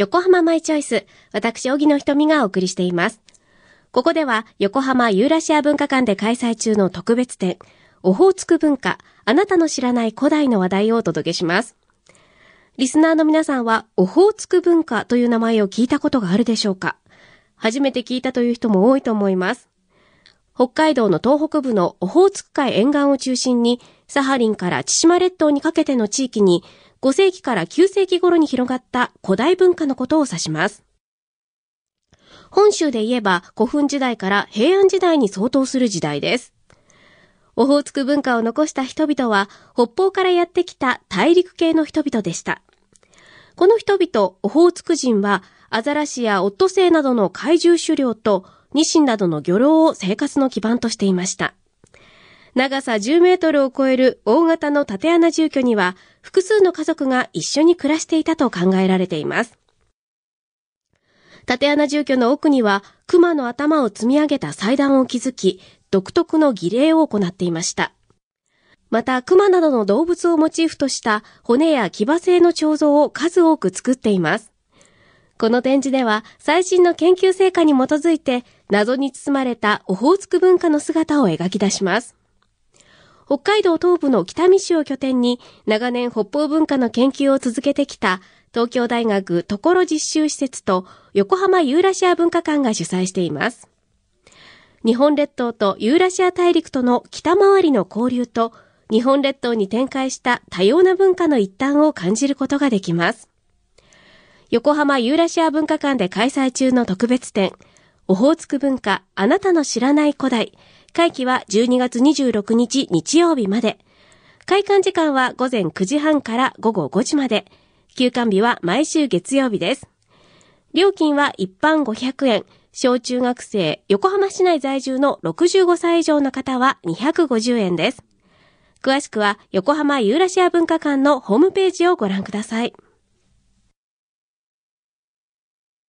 横浜マイチョイス。私、荻野瞳がお送りしています。ここでは、横浜ユーラシア文化館で開催中の特別展、オホーツク文化、あなたの知らない古代の話題をお届けします。リスナーの皆さんは、オホーツク文化という名前を聞いたことがあるでしょうか？初めて聞いたという人も多いと思います。北海道の東北部のオホーツク海沿岸を中心に、サハリンから千島列島にかけての地域に、5世紀から9世紀頃に広がった古代文化のことを指します。本州で言えば古墳時代から平安時代に相当する時代です。オホーツク文化を残した人々は北方からやってきた大陸系の人々でした。この人々、オホーツク人はアザラシやオットセイなどの怪獣狩猟とニシンなどの漁労を生活の基盤としていました。長さ10メートルを超える大型の縦穴住居には複数の家族が一緒に暮らしていたと考えられています。縦穴住居の奥には熊の頭を積み上げた祭壇を築き、独特の儀礼を行っていました。また、熊などの動物をモチーフとした骨や牙製の彫像を数多く作っています。この展示では最新の研究成果に基づいて謎に包まれたオホーツク文化の姿を描き出します。北海道東部の北見市を拠点に長年北方文化の研究を続けてきた東京大学所実習施設と横浜ユーラシア文化館が主催しています。日本列島とユーラシア大陸との北回りの交流と日本列島に展開した多様な文化の一端を感じることができます。横浜ユーラシア文化館で開催中の特別展、オホーツク文化あなたの知らない古代会期は12月26日日曜日まで。開館時間は午前9時半から午後5時まで。休館日は毎週月曜日です。料金は一般500円。小中学生、横浜市内在住の65歳以上の方は250円です。詳しくは横浜ユーラシア文化館のホームページをご覧ください。